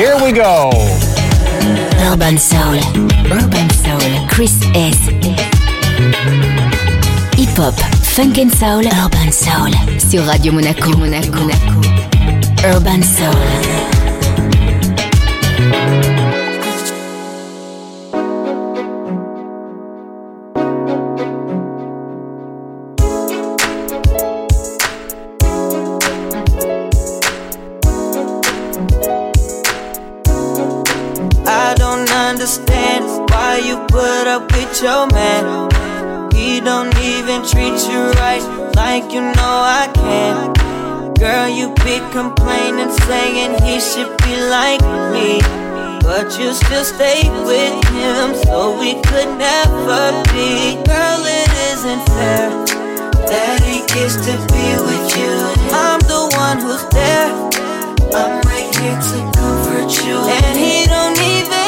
Here we go. Urban Soul. Urban Soul. Chris S. Hip Hop. Funk and Soul. Urban Soul. Sur Radio Monaco. Monaco. Urban Soul. Like you know I can. Girl, you be complaining, saying he should be like me. But you still stay with him, so we could never be. Girl, it isn't fair that he gets to be with you. I'm the one who's there. I'm right here to comfort you. And he don't even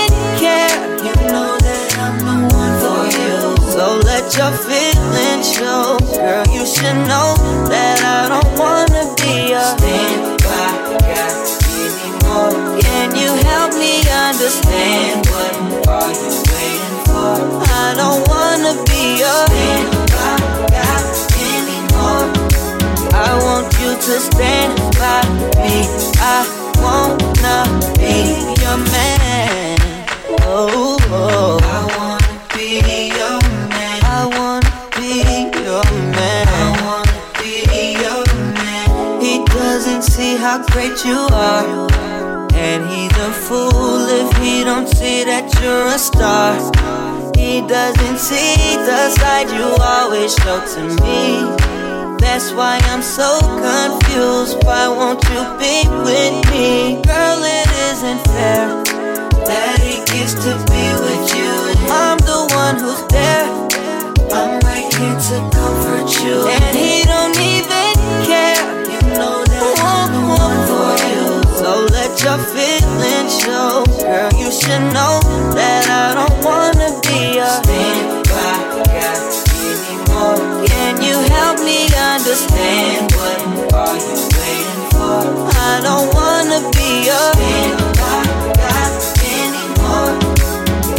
So let your feelings show. Girl, you should know that I don't wanna be a standby guy anymore. Can you help me understand what are you waiting for? I don't wanna be a standby guy anymore. I want you to stand by me. I wanna be your man. Oh, oh. How great you are. And he's a fool if he don't see that you're a star. He doesn't see the side you always show to me. That's why I'm so confused. Why won't you be with me? Girl, it isn't fair that he gets to be with you. I'm the one who's there. I'm right here to comfort you. And he don't even let your feelings show. Girl, you should know that I don't wanna be a standby guy anymore. Can you help me understand what are you waiting for? I don't wanna be a standby guy anymore.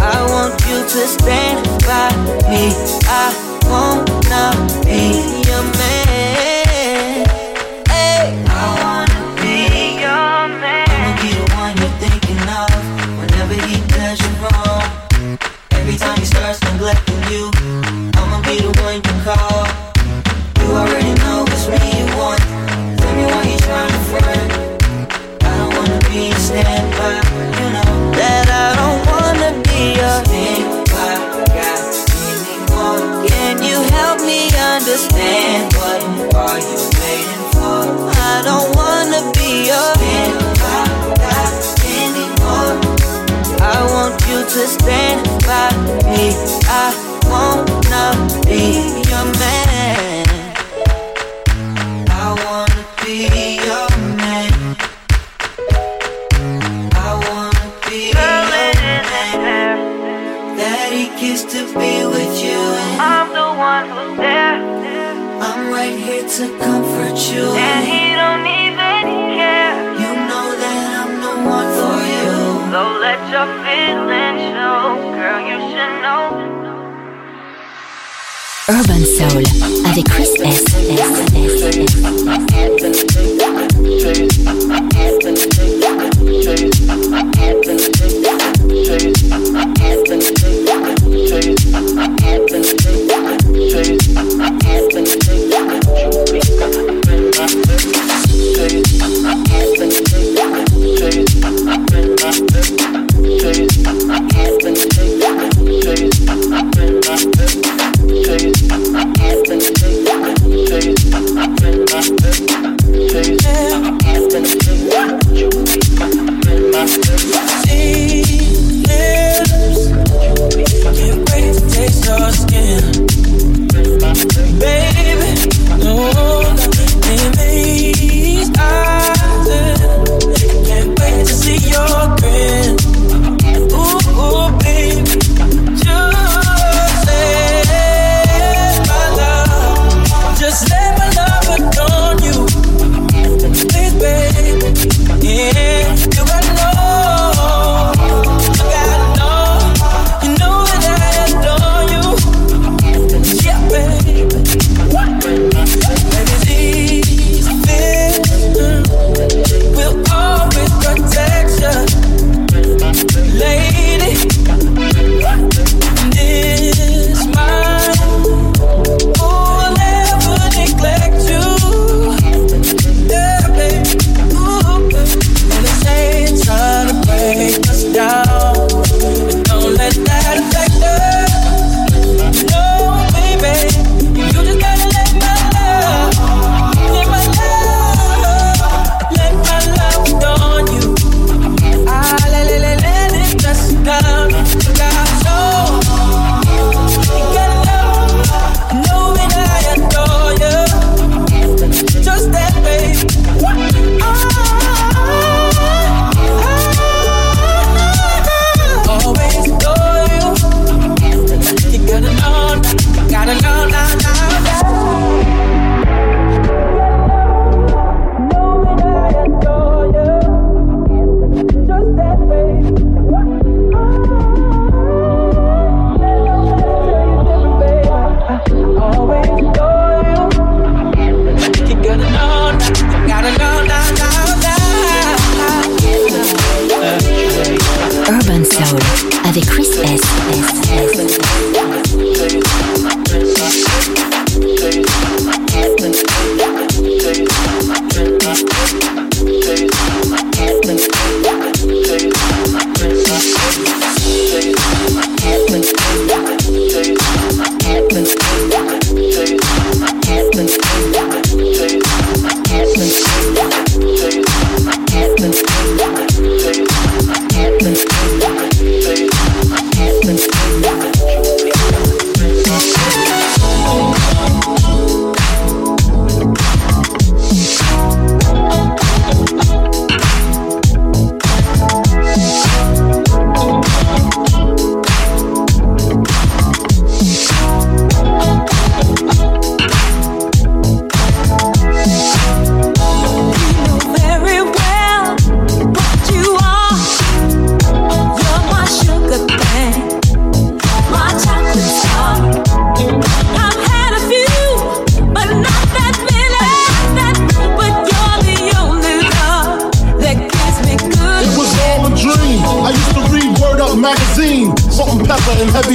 I want you to stand by me. I wanna be your man. Don't wanna be guy anymore. I want you to stand by me. I wanna be your to comfort you. And he don't even care. You know that I'm the one for you. So let your feelings show. Girl, you should know. Urban Soul avec Chris S.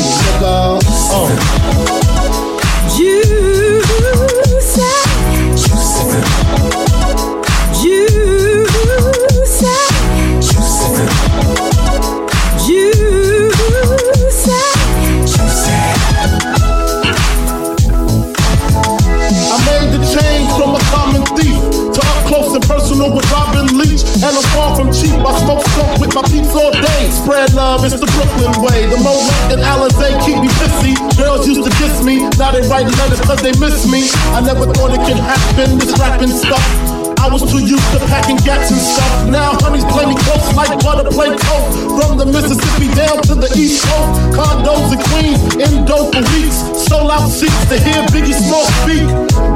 nigga. Uh. You My peeps all day, spread love, it's the Brooklyn way. The Mo and Alizé keep me pissy. Girls used to diss me, now they write letters cause they miss me. I never thought it could happen, this rapping stuff. I was too used to packing gats and stuff. Now honeys play me close like butter play coke. From the Mississippi down to the East Coast. Condos in Queens, indo for weeks. Sold out seats to hear Biggie Smalls speak.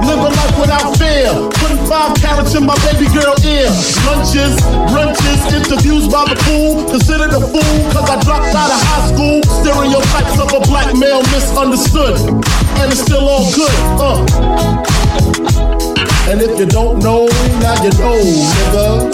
Living life without fear. Putting five carats in my baby girl ear. Lunches, brunches, interviews by the pool. Considered a fool cause I dropped out of high school. Stereotypes of a black male misunderstood. And it's still all good. Uh. And if you don't know, now you know, nigga.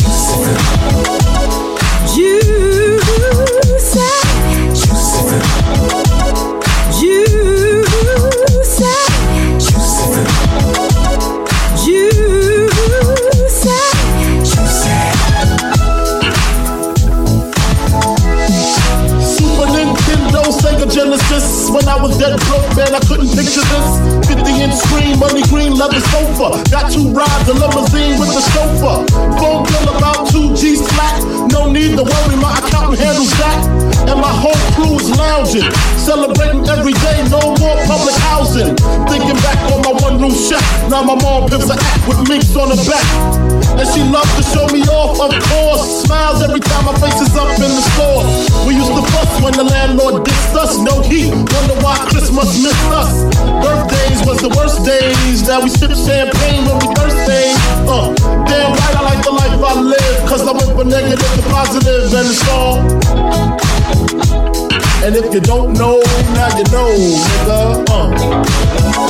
Every time my face is up in the store. We used to fuss when the landlord dissed us no heat. Wonder why Christmas missed us. Birthdays was the worst days. Now we sip champagne when we thirsty. Uh, damn right, I like the life I live. Cause I went from negative to positive and it's all. And if you don't know, now you know, nigga. Uh.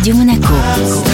Radio Monaco.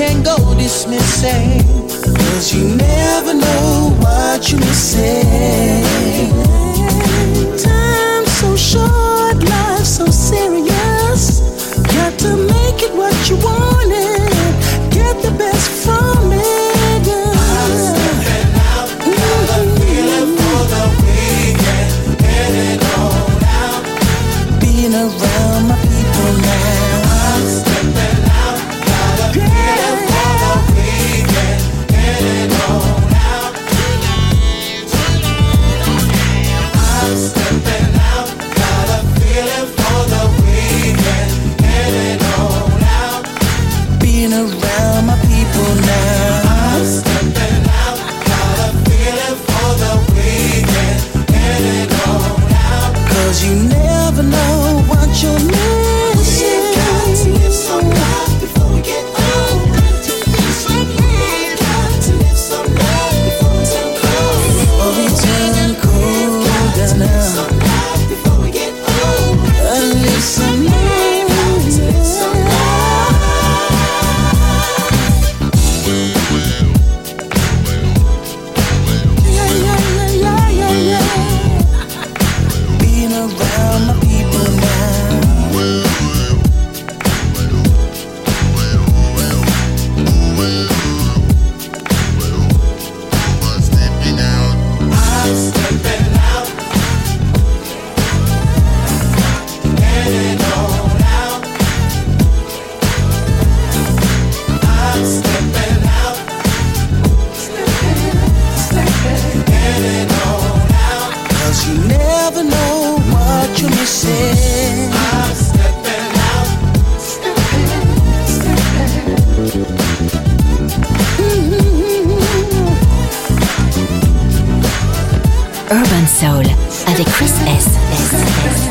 can't go dismissing. Cause you never know what you're missing. Urban Soul avec Chris S.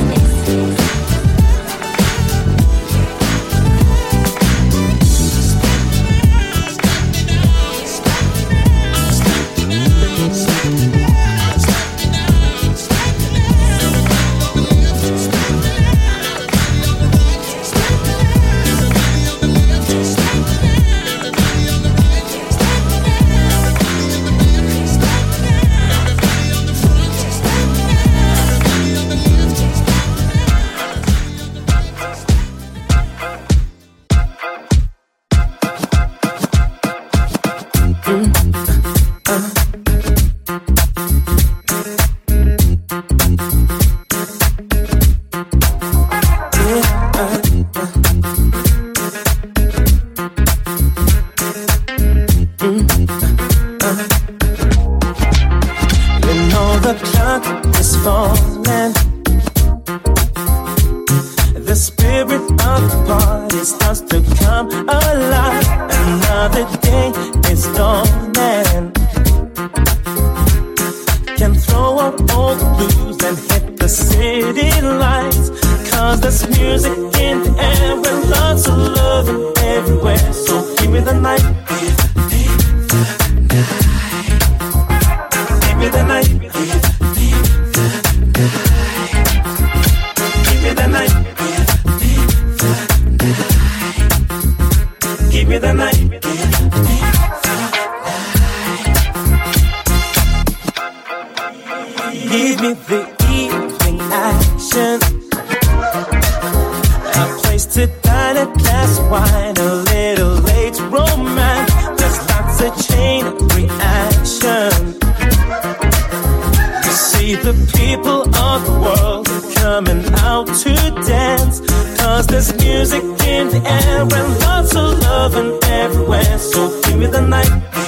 To dine, a glass wine, a little late romance. There's lots of chain reaction. You see the people of the world coming out to dance. Cause there's music in the air and lots of love and everywhere. So give me the night.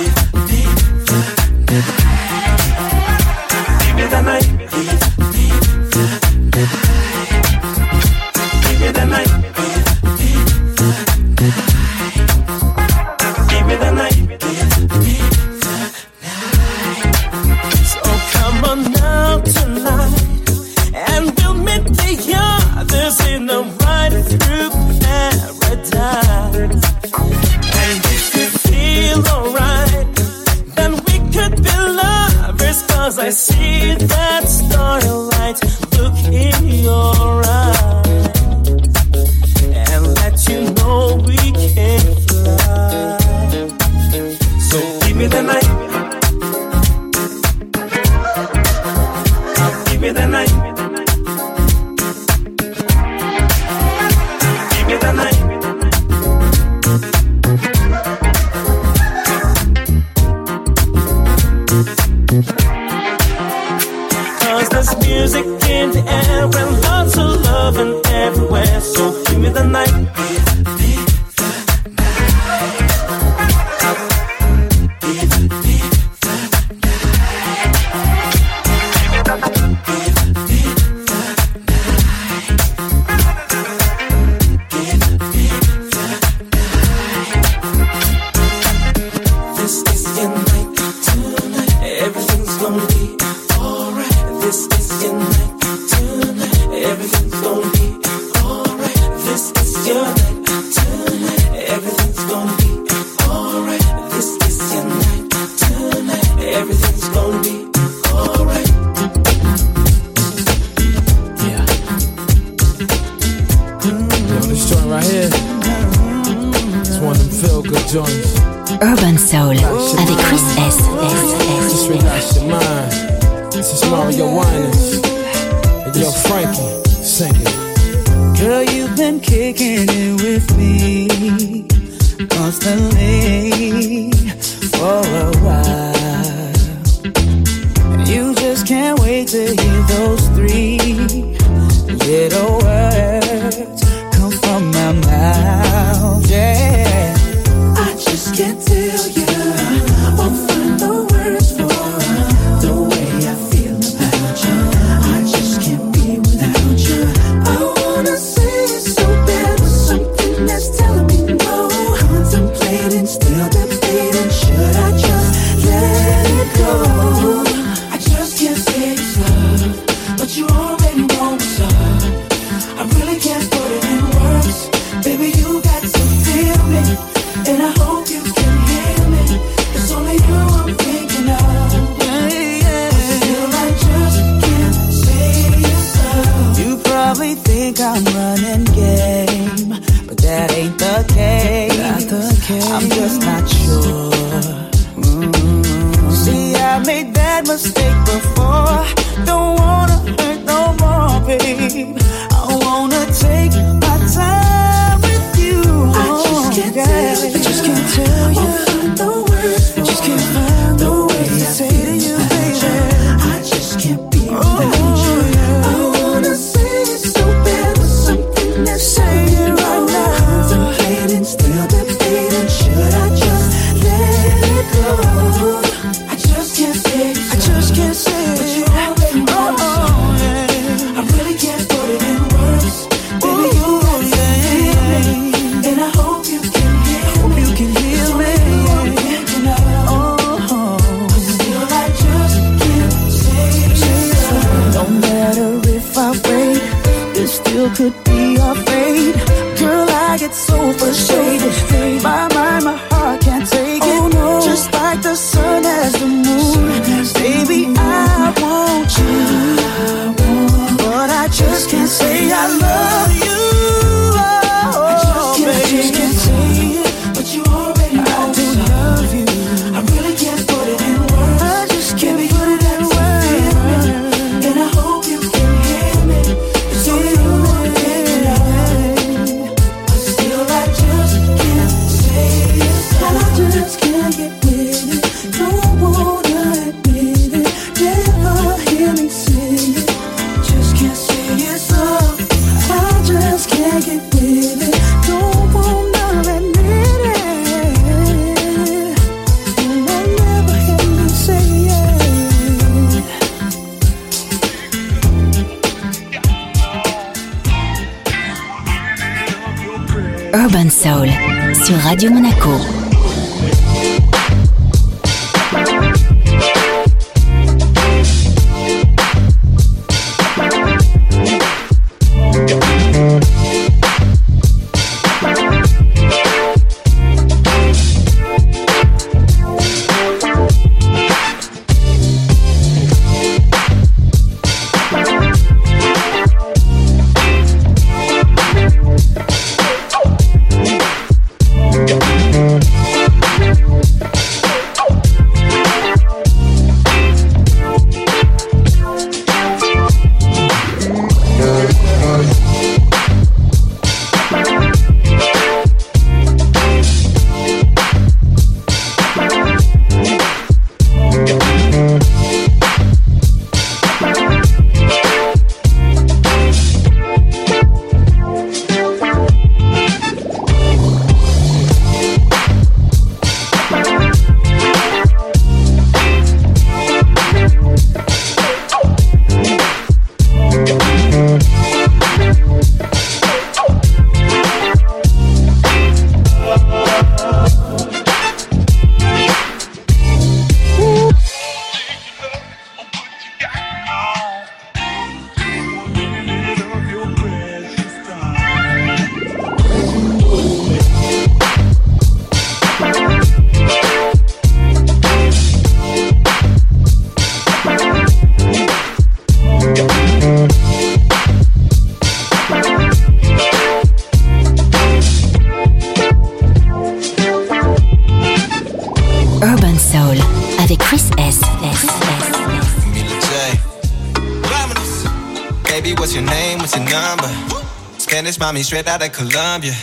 Mommy straight out of Colombia.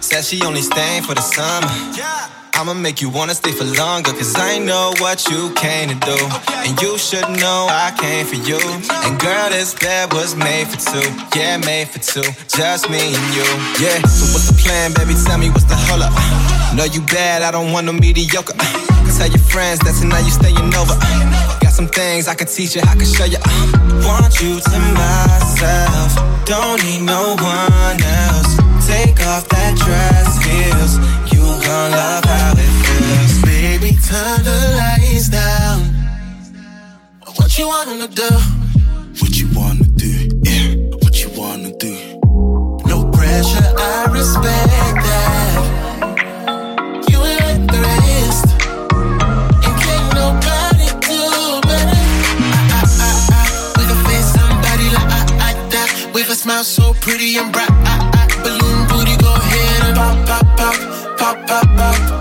Said she only staying for the summer. I'ma make you wanna stay for longer, cause I know what you came to do. And you should know I came for you. And girl, this bed was made for two. Yeah, made for two. Just me and you. Yeah, so what's the plan, baby? Tell me what's the hold up. Know you bad, I don't want no mediocre. Cause tell your friends that's that tonight you staying over. Some things I could teach you, I could show you. I want you to myself, don't need no one else. Take off that dress, heels. You gon' love how it feels. Baby, turn the lights down. What you wanna do? What you wanna do? Yeah, what you wanna do? No pressure, I respect smile so pretty and bright. I, I, balloon booty, go ahead and pop, pop, pop, pop, pop, pop.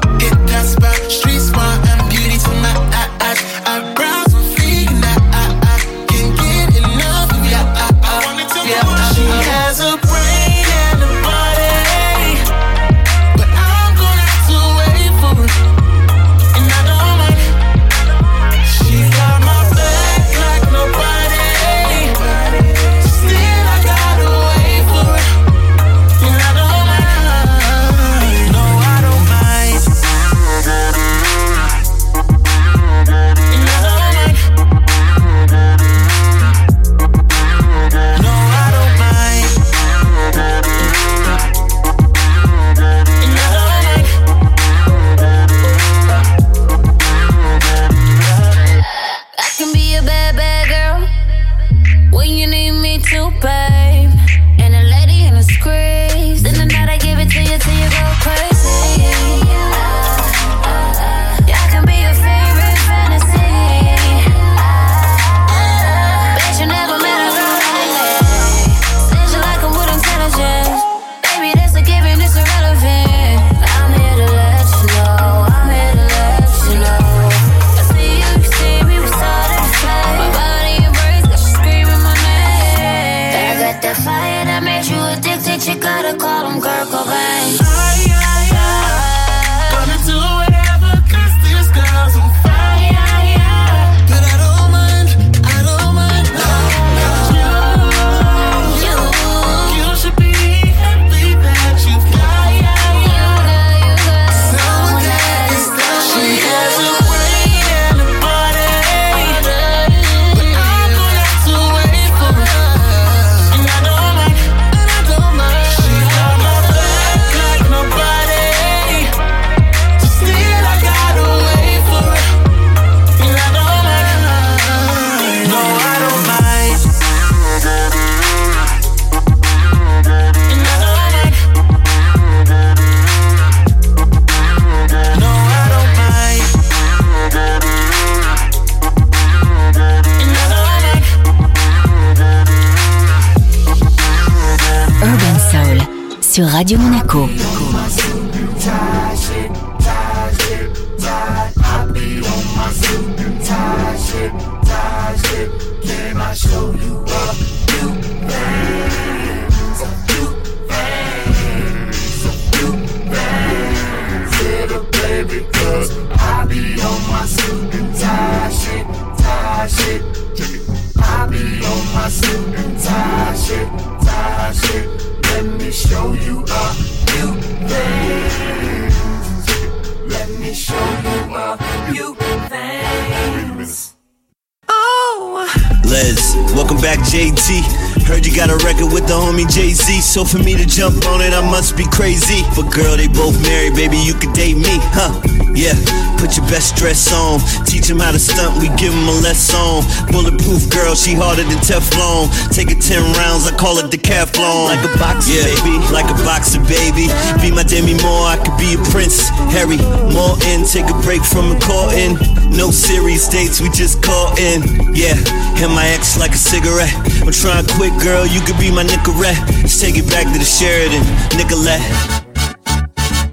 Jay Z. So for me to jump on it, I must be crazy. But girl, they both married, baby, you could date me, huh? Yeah, put your best dress on. Teach them how to stunt, we give them a lesson. Bulletproof girl, she harder than Teflon. Take it 10 rounds, I call it decathlon. Like a boxer, yeah. baby, like a boxer, baby. Be my Demi Moore, I could be a prince. Harry, more in, take a break from the courting. No serious dates, we just call in. Yeah, hit my ex like a cigarette. I'm trying to quit, girl, you could be my Nicorette. Let's take it back to the Sheridan, Nicolette.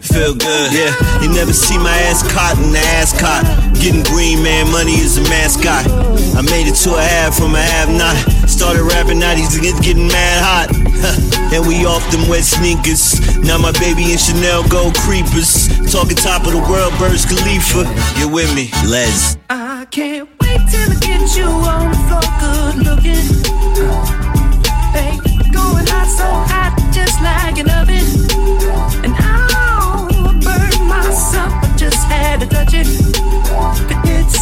Feel good, yeah. You never see my ass caught in the ass caught. Getting green, man, money is a mascot. I made it to a half from a half not. Started rapping, now these niggas getting mad hot. and we off them wet sneakers. Now my baby and Chanel go creepers. Talking top of the world, Burj Khalifa. You with me, Les. I can't wait till I get you on the floor, good looking. Hey, going hot, so hot, just like. And I'll burn myself, I just had to touch it.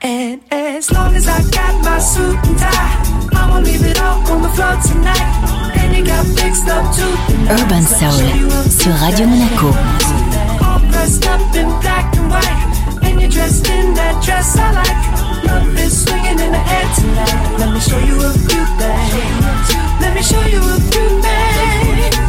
And as long as I got my suit and tie, I'ma leave it all on the floor tonight. And you got fixed up too. Urban Soul sur Radio Monaco. All dressed up in black and white, and you're dressed in that dress I like. Love is swinging in the air tonight. Let me show you a few things. Let me show you a few things.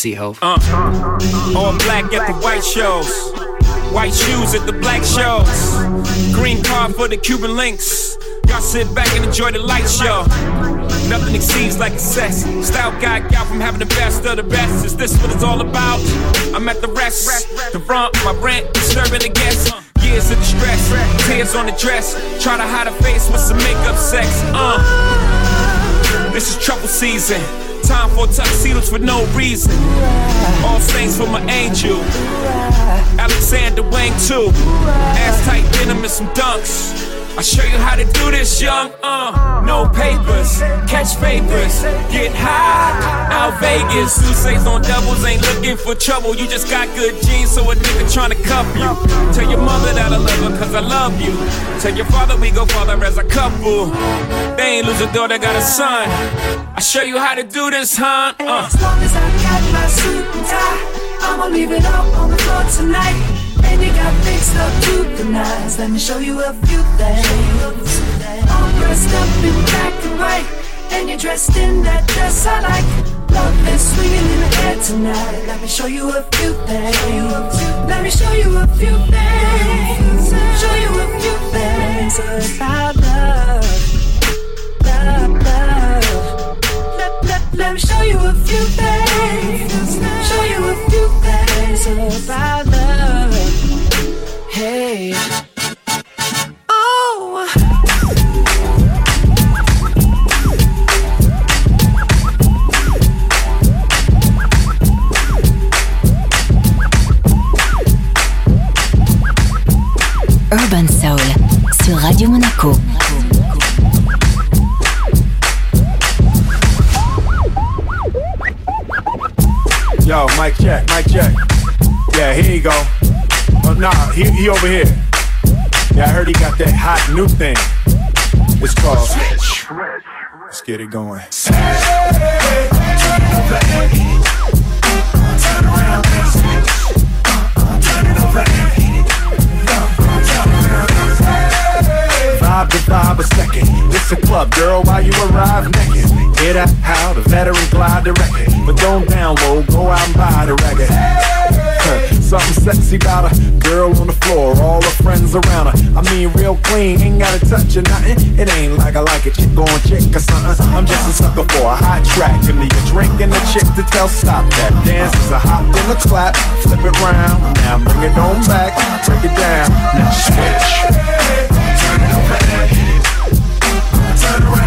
Seat, Hov. Uh, all black at the white shows. White shoes at the black shows. Green card for the Cuban links. Y'all sit back and enjoy the light show. Nothing exceeds like excess. Style guy out from having the best of the best. Is this what it's all about? I'm at the rest. The front, my rent, disturbing the guests. Years of distress, tears on the dress. Try to hide a face with some makeup sex. Uh, this is trouble season. Time for tuxedos for no reason. All saints for my angel. Alexander Wang too. Ass tight denim and some dunks. I show you how to do this, young. Uh, no papers. Catch papers, get high, out Vegas. Sousa's on doubles, ain't looking for trouble. You just got good genes, so a nigga tryna cuff you. Tell your mother that I love her, cause I love you. Tell your father we go father as a couple. They ain't lose a daughter, got a son. I show you how to do this, huh? Uh. As long as I got my suit and tie, I'ma leave it all on the floor tonight. And you got fixed up to the nines. Let me show you a few things. All dressed up in black and white, and you're dressed in that dress I like. Love is swinging in the air tonight. Let me show you a few things. Let me show you a few things. Show you a few things about love. Love, love. Let me show you a few things. Show you a few things about love. Hey. Oh. Urban Soul sur Radio Monaco. Yo, mic check, mic check. Yeah, here you go. Oh, nah, he, he over here. Yeah, I heard he got that hot new thing. It's called Switch. Let's get it going. Vibe to vibe a second. It's a club, girl, while you arrive naked. Get out how the veteran glide the record. But don't download, go out and buy the record. Something sexy about a girl on the floor, all her friends around her. I mean, real clean, ain't gotta touch or nothing. It ain't like I like a chick going chick or something. I'm just a sucker for a hot track. Give me a drink and a chick to tell stop that. Dance is a hop and a clap, flip it round. Now bring it on back, break it down. Now switch. Turn it. Turn around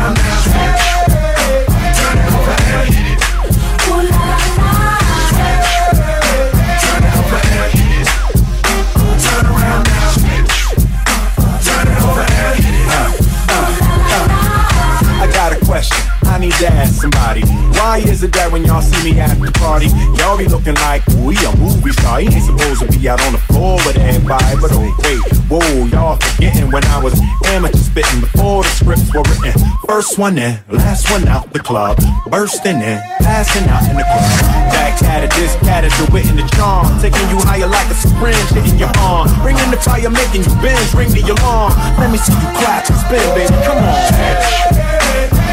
somebody. Why is it that when y'all see me at the party, y'all be looking like we a movie star? He ain't supposed to be out on the floor with everybody, but oh wait, whoa, y'all forgetting when I was amateur spitting before the scripts were written. First one in, last one out the club, bursting in, passing out in the club. That cat is this cat is the wit and the charm, taking you higher like a syringe hitting your arm, bringing the fire, making you bend, ring the alarm. Let me see you clap and spin, baby, come on.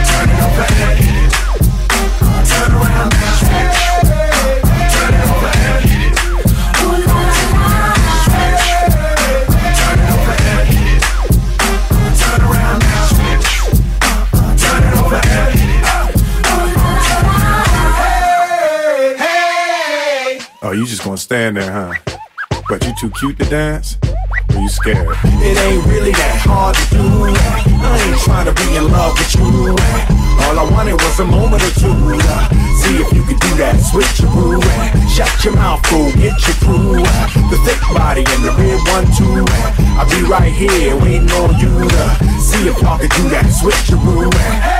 Turn it over you just gonna stand there, huh? But you too cute to dance? Or you scared? It ain't really that hard to do. I ain't trying to be in love with you. All I wanted was a moment or two. See if you could do that switcheroo. Shut your mouth, fool, get your crew. The thick body and the red one too. I'll be right here waiting on you see if y'all could do that switcheroo.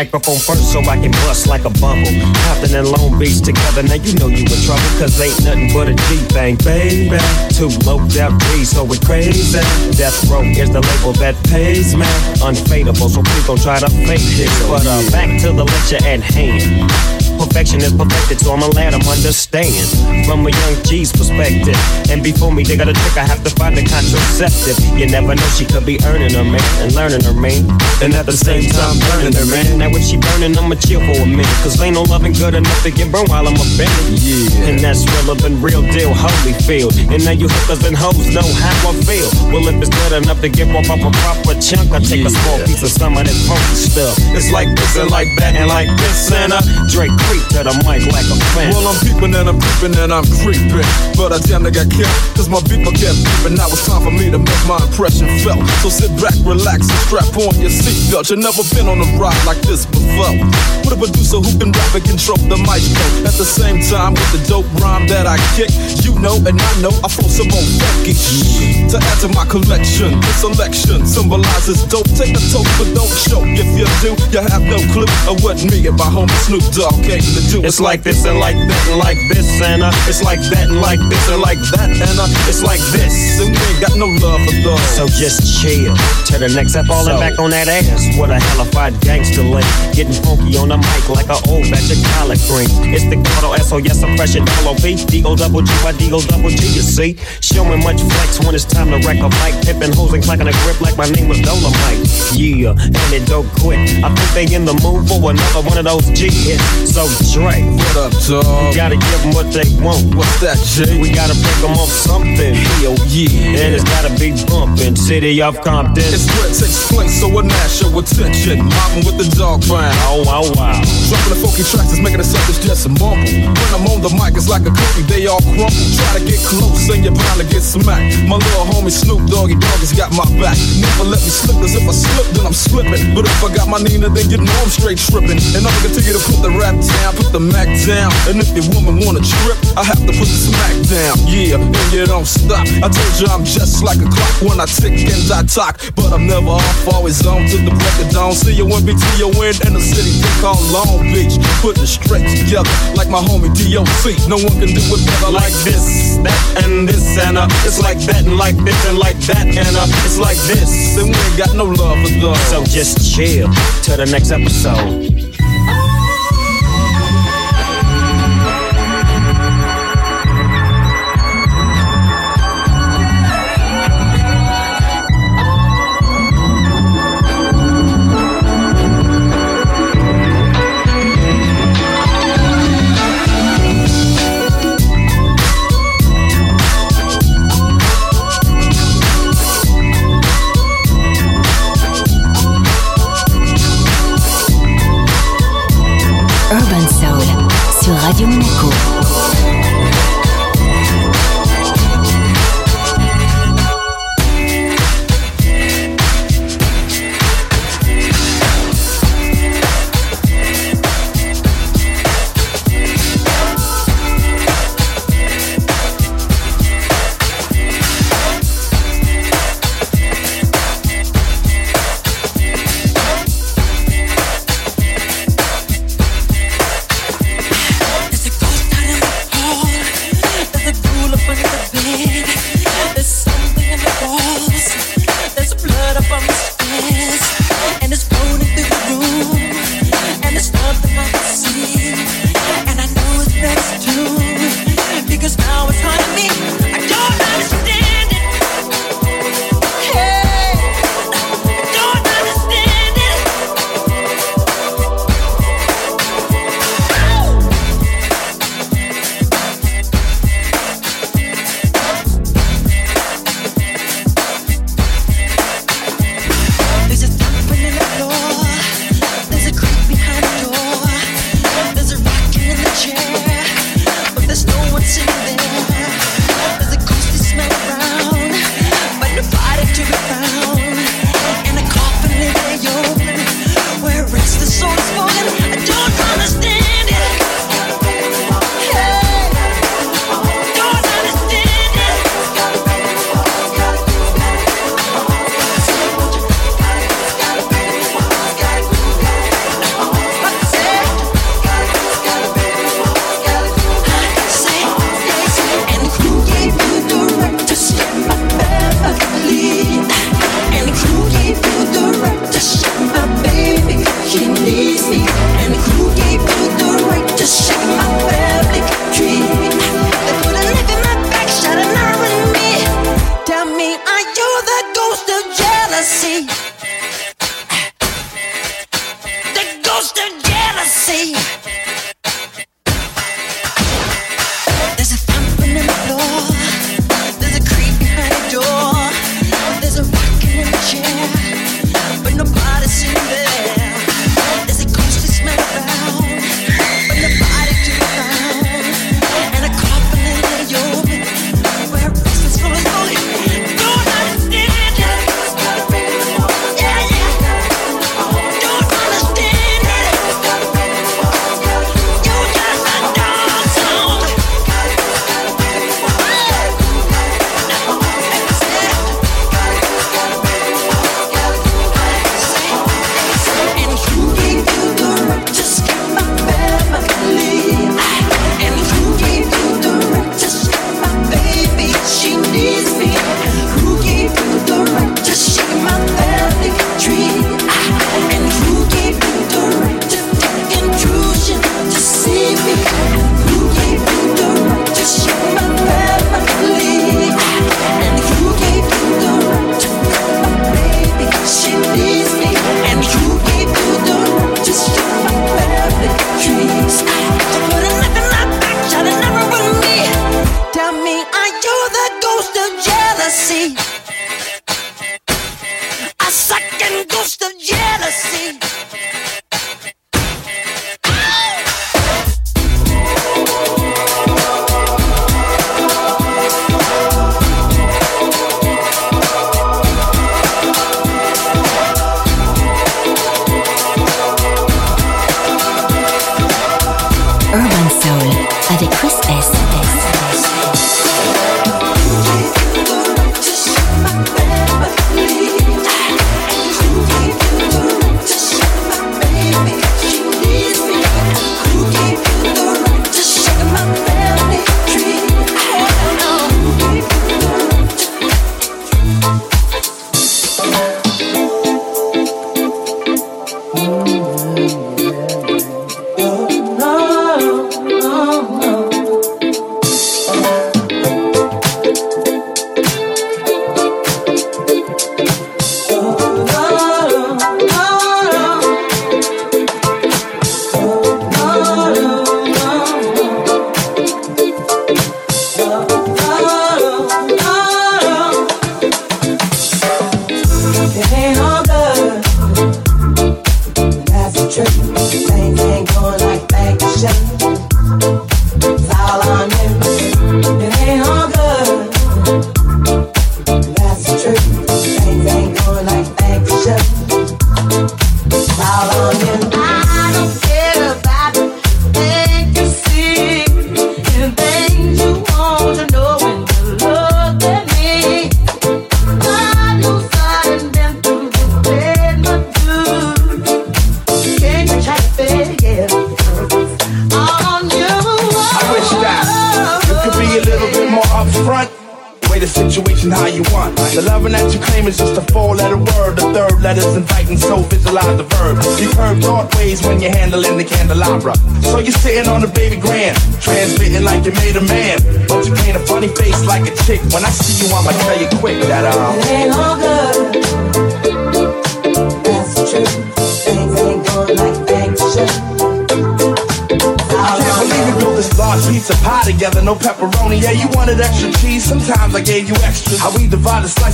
Microphone first so I can bust like a bubble. Compton and Long Beach together, now you know you in trouble. Cause ain't nothing but a G thing, baby. Two loped out G's, so it crazy. Death Row is the label that pays, man. Unfadable, so please don't try to fake this. But uh, back to the lecture at hand. Perfection is perfected, so I'ma let them understand from a young G's perspective. And before me they got a trick, I have to find a contraceptive. You never know, she could be earning her man and learning her man. And at the same time, burning her man. Now when she burning, I'ma chill for a minute. Cause ain't no loving good enough to get burned while I'm offended. Yeah. And that's relevant, real deal, Holyfield. And now you hookers and hoes know how I feel. Well, if it's good enough to give off up a proper chunk, I take a small piece of some of that funky stuff. It's like this and like that and like this and a Drake creep to the mic like a fan. Well, I'm peeping and I'm creeping and I'm creeping. But I damn near got killed, cause my people kept beeping. Now it's time for me to make my impression felt. So sit back, relax, and strap on your seatbelt. You've never been on a ride like this before. With a producer who can rap and control the mic. At the same time, with the dope rhyme that I kick, you know and I know I flow some more funky shit. To add to my collection, this selection symbolizes dope. Take a toke, but don't choke. If you do, you have no clue of what me and my homie Snoop Dogg came to do. It's like this and like that and like this and uh, it's like that and like this and like that and uh, it's like this. And we ain't got no love for those. So just chill to the next step, falling So- back on that ass. What a hellified gangster lay, getting funky on the mic like an old batch of collard greens. It's the Gato S O yes I'm fresh and double O P D O double G Y D O double G. You see, showing much flex when it's time to wreck a mic, pipping hoes and clacking a grip like my name was Dolomite. Yeah, and it don't quit. I think they in the mood for another one of those G hits. So Dre, what up, dog? Gotta give them what they want. What's that, Jay? We gotta break them off something. Hell yeah. And it's gotta be bumping. City of Compton. It's where it takes place, so a national attention. Mobbing with the dog pound. Oh, wow, wow. Dropping the funky tracks is making it sound just a mumble. When I'm on the mic, it's like a cookie, they all crumble. Try to get close and you're bound to get smacked. My little homie Snoop Doggy Dogg has got my back. Never let me slip, cause if I slip, then I'm slipping. But if I got my Nina, then you know I'm straight tripping. And I'ma continue to put the rap down, put the Mac down. And if your woman wanna trip, I have to put the smack down. Yeah, and you don't stop. I told you I'm just like a clock when I tick and I talk. But I'm never off, always on to the break of dawn. See you when BTON in the city they call Long Beach. Putting it straight together like my homie DOC. No one can do it better like this, that, and this, and uh. It's like that, and like this, and like that, and uh. It's like this, and we ain't got no love for those. So just chill to the next episode. Radio Monaco.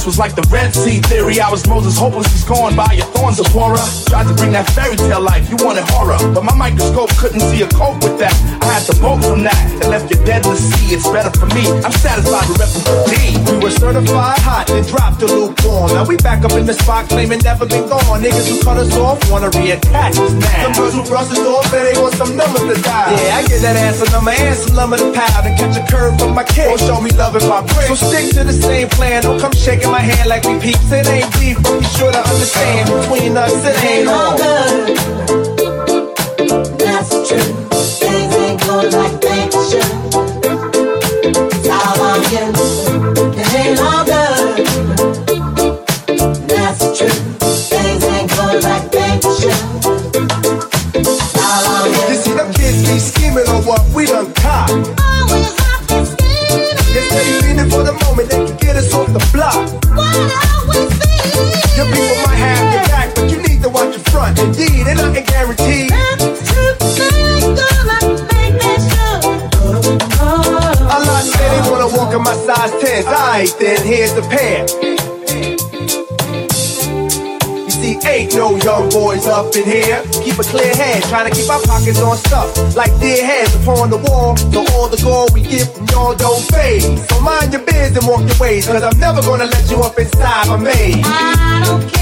Was like the Red Sea theory. I was Moses, hopelessly scorned by your thorns, of horror. Tried to bring that fairy tale life, you wanted horror. But my microscope couldn't see a cope with that. I had to bolt from that and left you dead in the sea. It's better for me. I'm satisfied with repping D. We were certified hot, then dropped the lukewarm. Now we back up in the spot, claiming never been gone. Niggas who cut us off wanna reattach us now. Some girls who brush us off, and they want some numbers to die. Yeah, I get that ass a number and some lumber to pound and catch a curve from my kid. Or show me love if I break. So stick to the same plan. Don't come shaking my hand like we peeps. It ain't beef, but be sure to understand between us it ain't all good. Boys up in here. Keep a clear head, trying to keep our pockets on stuff. Like dead heads upon the wall. So all the gold we get from y'all don't fade. So mind your biz and walk your ways, cause I'm never gonna let you up inside my maze. I don't care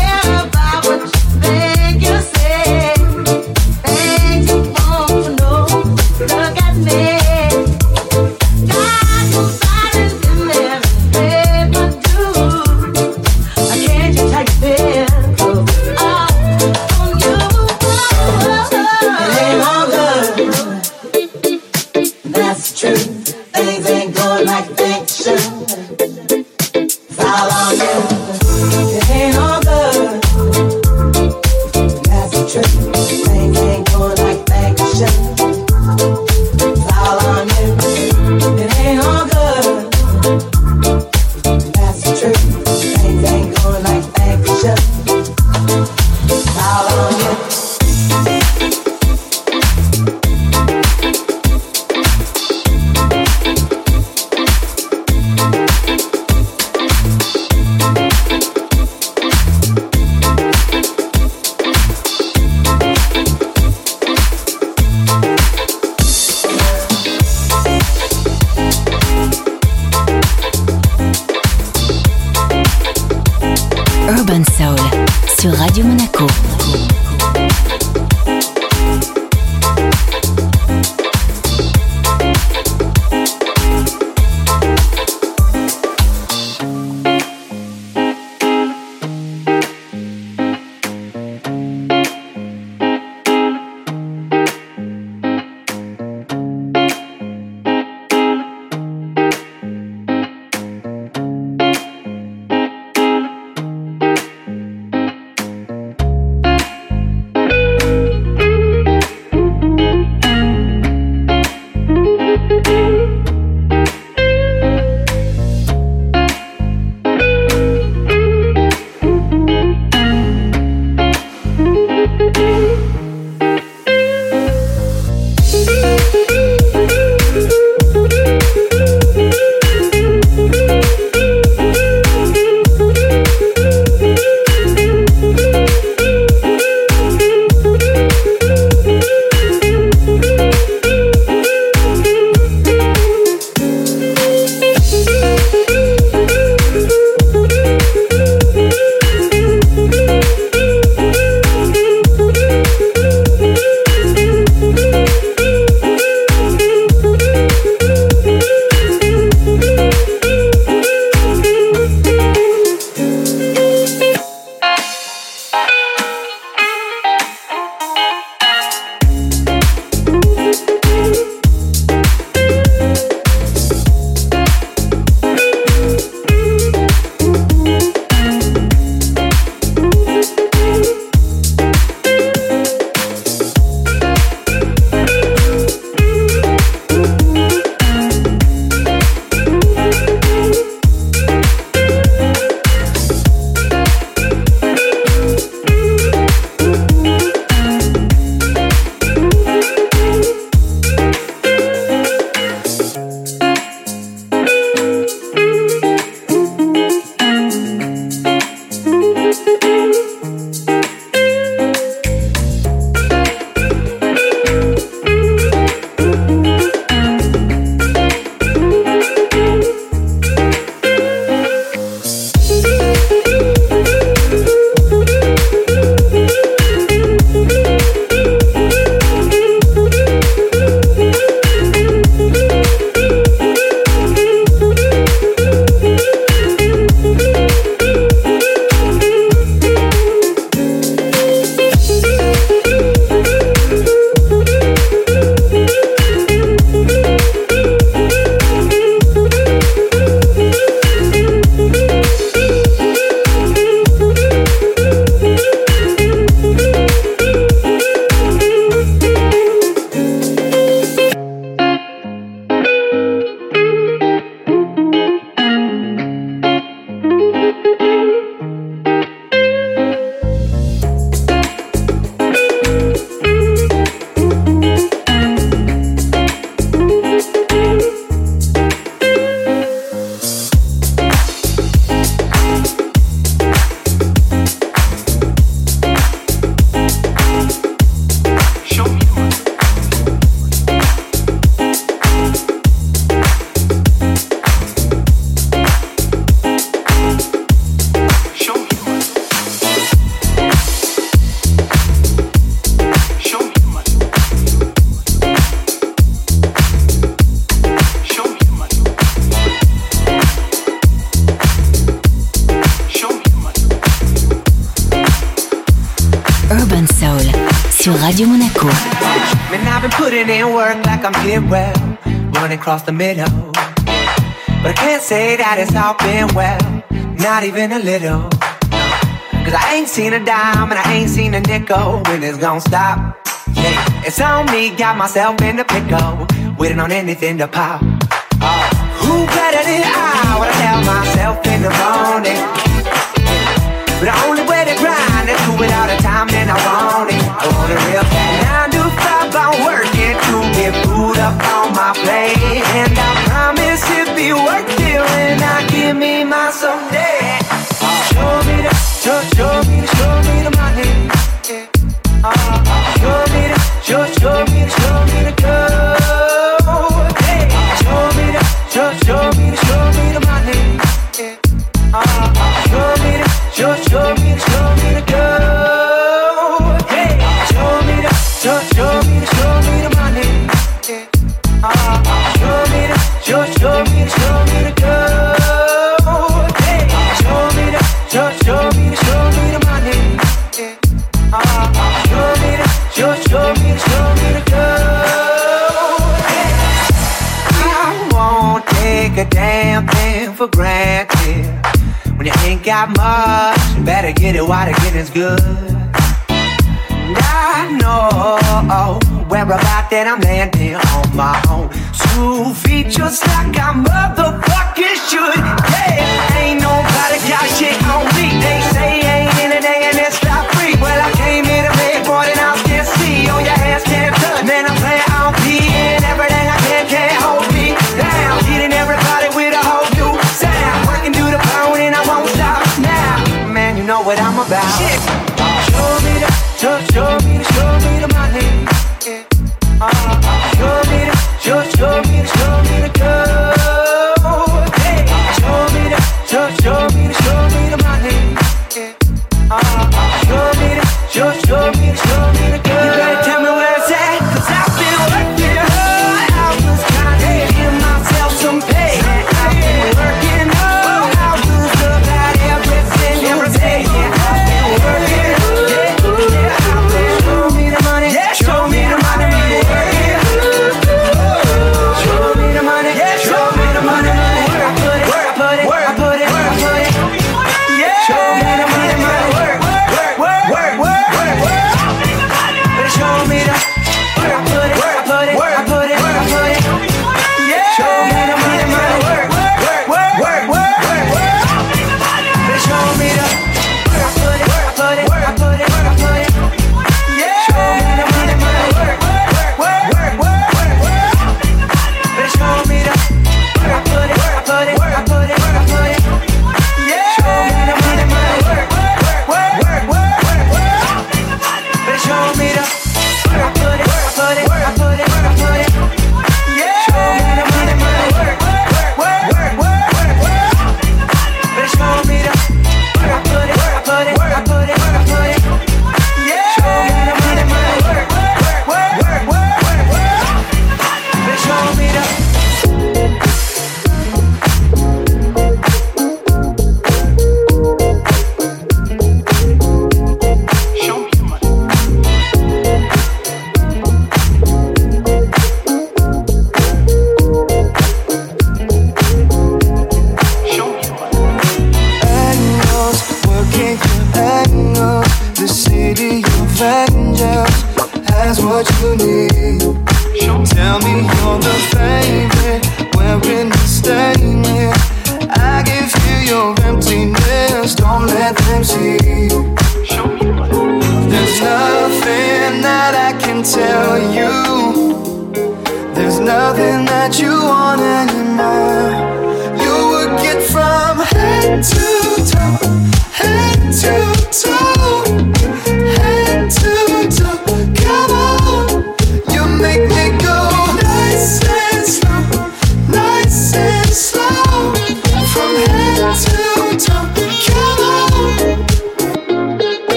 putting in work like I'm getting well, running across the middle. But I can't say that it's all been well, not even a little. Cause I ain't seen a dime and I ain't seen a nickel when it's gonna stop. Yeah, it's on me, got myself in the pickle, waiting on anything to pop. Oh, who better than I? What I tell myself in the morning. But the only way to grind is do it all the time, then I want it. I want it real bad. Get up on my plate. And I promise it be worth it when I give me my someday. Got much, better get it while the getting's good. I know where about that I'm landing on my own. Two feet just like I motherfucking should. Yeah, ain't nobody got shit on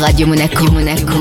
Radio Monaco. Monaco.